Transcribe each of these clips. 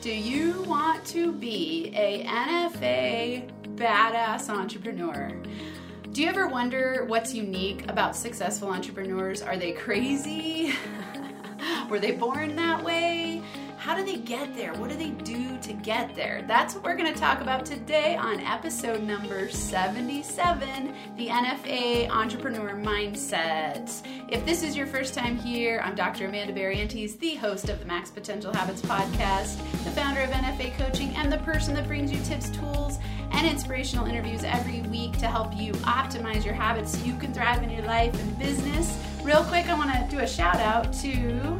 Do you want to be a NFA badass entrepreneur? Do you ever wonder what's unique about successful entrepreneurs? Are they crazy? Were they born that way? How do they get there? What do they do to get there? That's what we're going to talk about today on episode number 77 the NFA Entrepreneur Mindset. If this is your first time here, I'm Dr. Amanda Barrientos, the host of the Max Potential Habits podcast, the founder of NFA Coaching, and the person that brings you tips, tools, and inspirational interviews every week to help you optimize your habits so you can thrive in your life and business. Real quick, I want to do a shout out to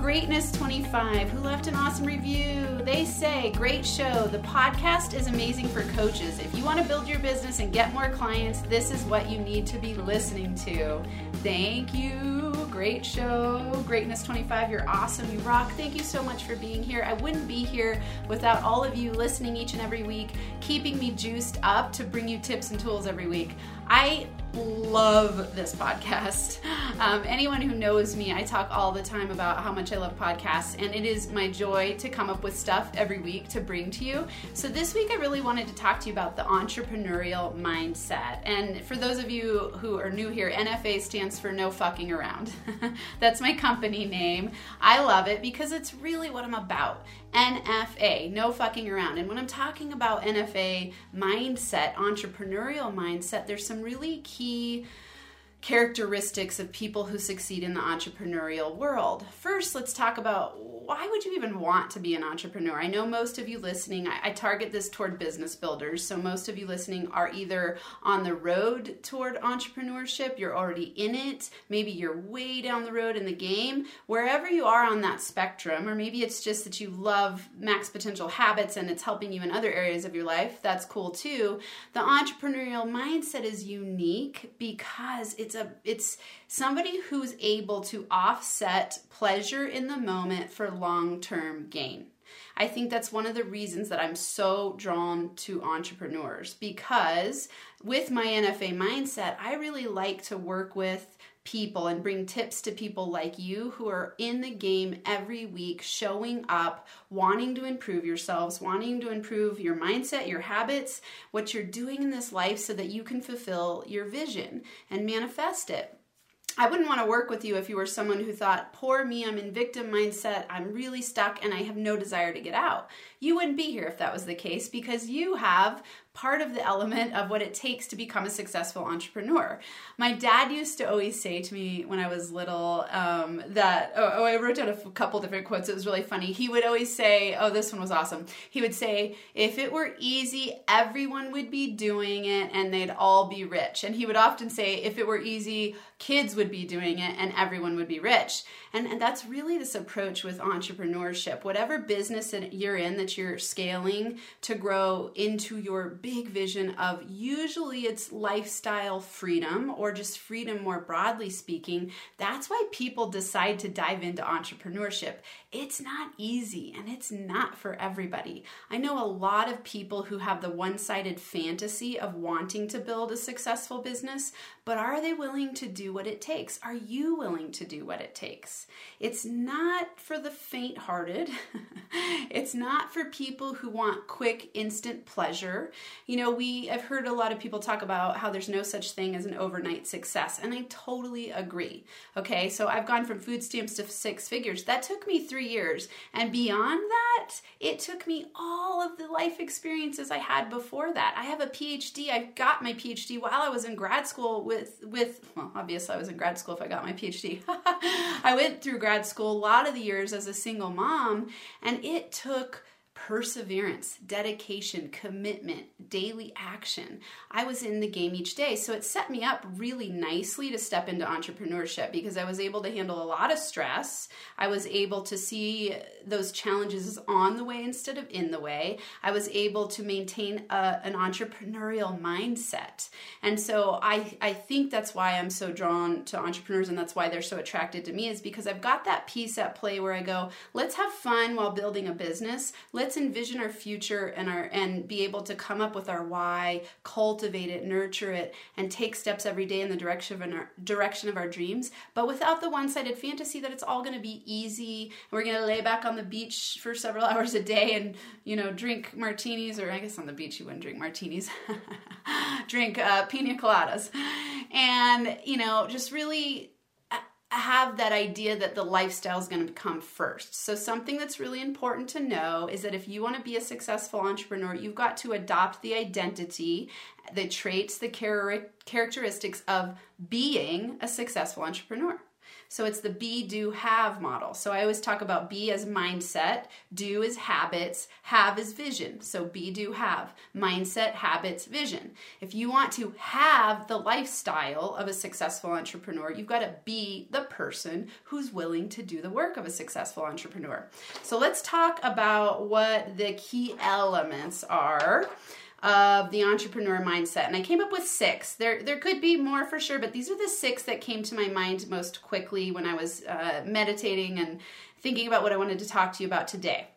Greatness 25, who left an awesome review. They say, Great show. The podcast is amazing for coaches. If you want to build your business and get more clients, this is what you need to be listening to. Thank you. Great show. Greatness 25, you're awesome. You rock. Thank you so much for being here. I wouldn't be here without all of you listening each and every week, keeping me juiced up to bring you tips and tools every week. I love this podcast. Um, anyone who knows me, I talk all the time about how much I love podcasts, and it is my joy to come up with stuff every week to bring to you. So, this week I really wanted to talk to you about the entrepreneurial mindset. And for those of you who are new here, NFA stands for No Fucking Around. That's my company name. I love it because it's really what I'm about. NFA, no fucking around. And when I'm talking about NFA mindset, entrepreneurial mindset, there's some really key characteristics of people who succeed in the entrepreneurial world. First, let's talk about why would you even want to be an entrepreneur? I know most of you listening, I, I, target this toward business builders. So, most of you listening are either on the road toward entrepreneurship, you're already in it, maybe you're way down the road in the game. Wherever you are on that spectrum, or maybe it's just that you love max potential habits and it's helping you in other areas of your life, that's cool too. The entrepreneurial mindset is unique because it's a it's somebody who's able to offset pleasure in the moment for long-term gain. I think that's one of the reasons that I'm so drawn to entrepreneurs because with my NFA mindset, I really like to work with people and bring tips to people like you who are in the game every week, showing up, wanting to improve yourselves, wanting to improve your mindset, your habits, what you're doing in this life so that you can fulfill your vision and manifest it. I wouldn't want to work with you if you were someone who thought, poor me, I'm in victim mindset, I'm really stuck, and I have no desire to get out. You wouldn't be here if that was the case because you have part of the element of what it takes to become a successful entrepreneur. My dad used to always say to me when I was little um, that, oh, oh, I wrote down a couple different quotes. It was really funny. He would always say, oh, this one was awesome. He would say, if it were easy, everyone would be doing it and they'd all be rich. And he would often say, if it were easy, kids would be doing it and everyone would be rich. And, and that's really this approach with entrepreneurship. Whatever business you're in that you're scaling to grow into your big vision of usually it's lifestyle freedom or just freedom more broadly speaking, that's why people decide to dive into entrepreneurship. It's not easy and it's not for everybody. I know a lot of people who have the one sided fantasy of wanting to build a successful business, but are they willing to do what it takes? Are you willing to do what it takes? It's not for the faint hearted. it's not for people who want quick, instant pleasure. You know, we have heard a lot of people talk about how there's no such thing as an overnight success, and I totally agree. Okay, so I've gone from food stamps to six figures. That took me three years. And beyond that, it took me all of the life experiences I had before that. I have a PhD. I got my PhD while I was in grad school with with well, obviously I was in grad school if I got my PhD. I went through grad school a lot of the years as a single mom, and it took perseverance, dedication, commitment, daily action. I was in the game each day. So it set me up really nicely to step into entrepreneurship because I was able to handle a lot of stress. I was able to see those challenges on the way instead of in the way. I was able to maintain a, an entrepreneurial mindset. And so I, I think that's why I'm so drawn to entrepreneurs and that's why they're so attracted to me is because I've got that piece at play where I go, let's have fun while building a business. Let's let's envision our future and our and be able to come up with our why, cultivate it, nurture it, and take steps every day in the direction of our direction of our dreams, but without the one-sided fantasy that it's all going to be easy and we're going to lay back on the beach for several hours a day and you know drink martinis or I guess on the beach you wouldn't drink martinis, drink uh, pina coladas, and you know just really have that idea that the lifestyle is going to come first. So, something that's really important to know is that if you want to be a successful entrepreneur, you've got to adopt the identity, the traits, the char- characteristics of being a successful entrepreneur. So it's the be, do, have model. So I always talk about be as mindset, do as habits, have as vision. So be, do, have. Mindset, habits, vision. If you want to have the lifestyle of a successful entrepreneur, you've got to be the person who's willing to do the work of a successful entrepreneur. So let's talk about what the key elements are of the entrepreneur mindset. And I came up with six. There, there could be more for sure, but these are the six that came to my mind most quickly when I was uh, meditating and thinking about what I wanted to talk to you about today.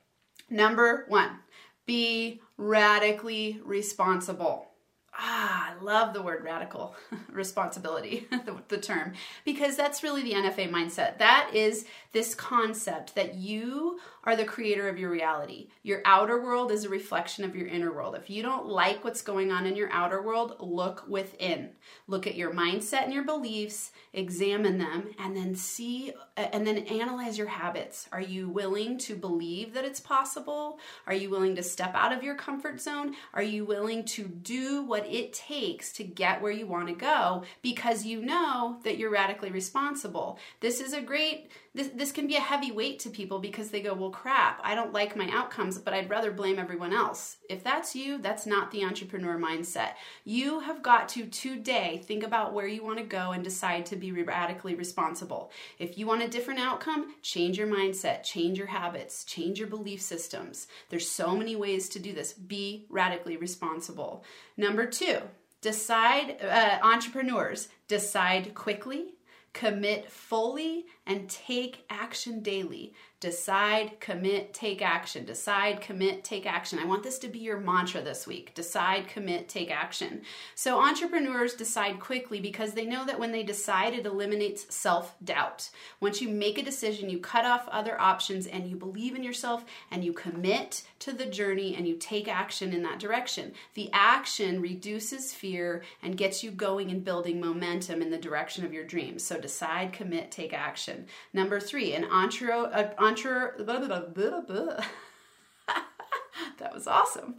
Number one, be radically responsible. Ah, I love the word radical responsibility, the, the, term, because that's really the NFA mindset. That is this concept that you are the creator of your reality. Your outer world is a reflection of your inner world. If you don't like what's going on in your outer world, look within. Look at your mindset and your beliefs, examine them, and then see and then analyze your habits. Are you willing to believe that it's possible? Are you willing to step out of your comfort zone? Are you willing to do what it takes to get where you want to go because you know that you're radically responsible? This is a great this, this can be a heavy weight to people because they go, well, crap, I don't like my outcomes, but I'd rather blame everyone else. If that's you, that's not the entrepreneur mindset. You have got to today think about where you want to go and decide to be radically responsible. If you want a different outcome, change your mindset, change your habits, change your belief systems. There's so many ways to do this. Be radically responsible. Number two, decide, uh, entrepreneurs, decide quickly commit fully and take action daily. Decide, commit, take action. Decide, commit, take action. I want this to be your mantra this week. Decide, commit, take action. So entrepreneurs decide quickly because they know that when they decide, it eliminates self doubt. Once you make a decision, you cut off other options and you believe in yourself and you commit to the journey and you take action in that direction. The action reduces fear and gets you going and building momentum in the direction of your dreams. So decide, commit, take action. Number three, an entre- entre- that was awesome.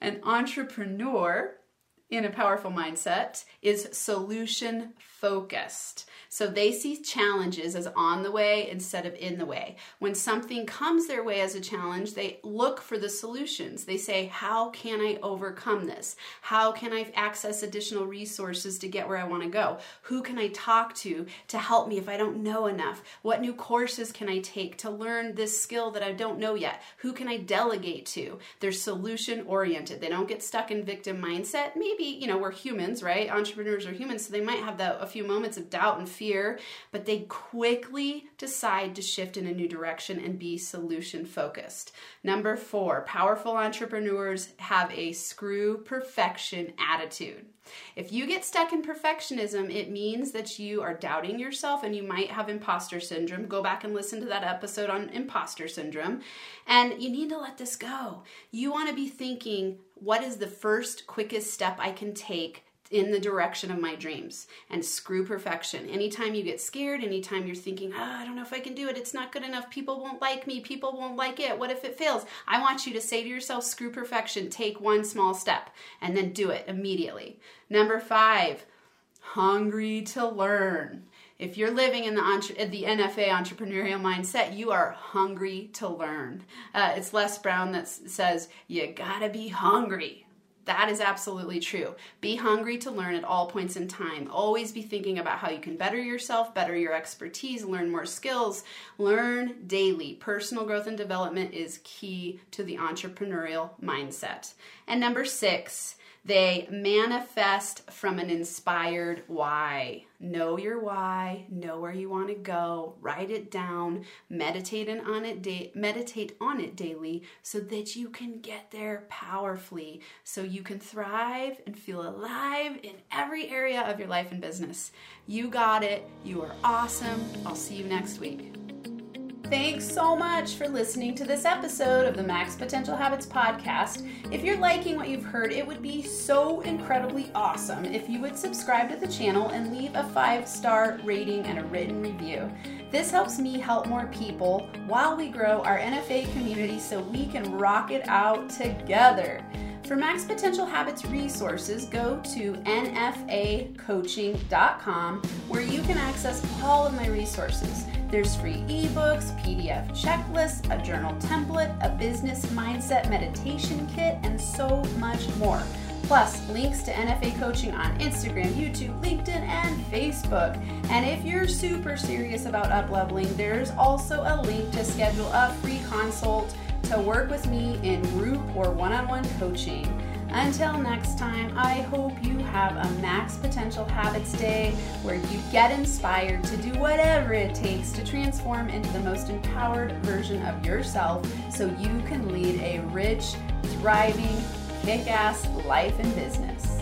An entrepreneur in a powerful mindset is solution focused. So they see challenges as on the way instead of in the way. When something comes their way as a challenge, they look for the solutions. They say, How can I overcome this? How can I access additional resources to get where I want to go? Who can I talk to to help me if I don't know enough? What new courses can I take to learn this skill that I don't know yet? Who can I delegate to? They're solution oriented. They don't get stuck in victim mindset. Maybe, you know, we're humans, right? Entrepreneurs are humans, so they might have the, a few moments of doubt and fear, but they quickly decide to shift in a new direction and be solution focused. Number four, powerful entrepreneurs have a screw perfection attitude. If you get stuck in perfectionism, it means that you are doubting yourself and you might have imposter syndrome. Go back and listen to that episode on imposter syndrome. And you need to let this go. You want to be thinking, what is the first, quickest step I can take in the direction of my dreams and screw perfection. Anytime you get scared, anytime you're thinking, oh, I don't know if I can do it, it's not good enough, people won't like me, people won't like it, what if it fails? I want you to say to yourself, screw perfection, take one small step, and then do it immediately. Number five, hungry to learn. If you're living in the the NFA entrepreneurial mindset, you are hungry to learn. Uh, it's Les Brown that says you gotta be hungry that is absolutely true. Be hungry to learn at all points in time. Always be thinking about how you can better yourself, better your expertise, learn more skills. Learn daily. Personal growth and development is key to the entrepreneurial mindset. And number six, They manifest from an inspired why. Know your why, know where you want to go, write it down, meditate on it da- meditate on it daily so that you can get there powerfully, so you can thrive and feel alive in every area of your life and business. You got it. You are awesome. I'll see you next week. Thanks so much for listening to this episode of the Max Potential Habits podcast. If you're liking what you've heard, it would be so incredibly awesome if you would subscribe to the channel and leave a five star rating and a written review. This helps me help more people while we grow our NFA community so we can rock it out together. For Max Potential Habits resources, go to nfacoaching.com where you can access all of my resources. There's free ebooks, PDF checklists, a journal template, a business mindset meditation kit, and so much more. Plus, links to NFA coaching on Instagram, YouTube, LinkedIn, and Facebook. And if you're super serious about upleveling, there's also a link to schedule a free consult to work with me in group or one on one coaching. Until next time, I hope you have a Max Potential Habits Day where you get inspired to do whatever it takes to transform into the most empowered version of yourself so you can lead a rich, thriving, kick ass life and business.